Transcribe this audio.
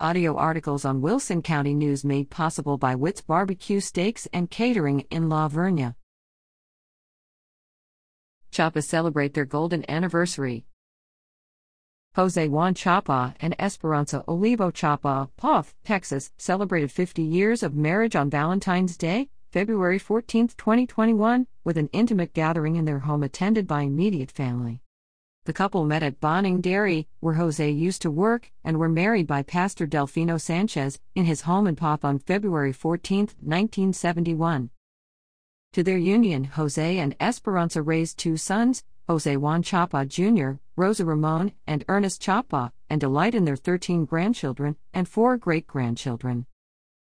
Audio articles on Wilson County News made possible by Witt's Barbecue Steaks and Catering in La Vernia. Chapa celebrate their golden anniversary. Jose Juan Chapa and Esperanza Olivo Chapa, Poth, Texas, celebrated 50 years of marriage on Valentine's Day, February 14, 2021, with an intimate gathering in their home attended by immediate family. The couple met at Bonning Dairy, where Jose used to work, and were married by Pastor Delfino Sanchez in his home in Poth on February 14, 1971. To their union, Jose and Esperanza raised two sons, Jose Juan Chapa Jr., Rosa Ramon, and Ernest Chapa, and delight in their 13 grandchildren and four great grandchildren.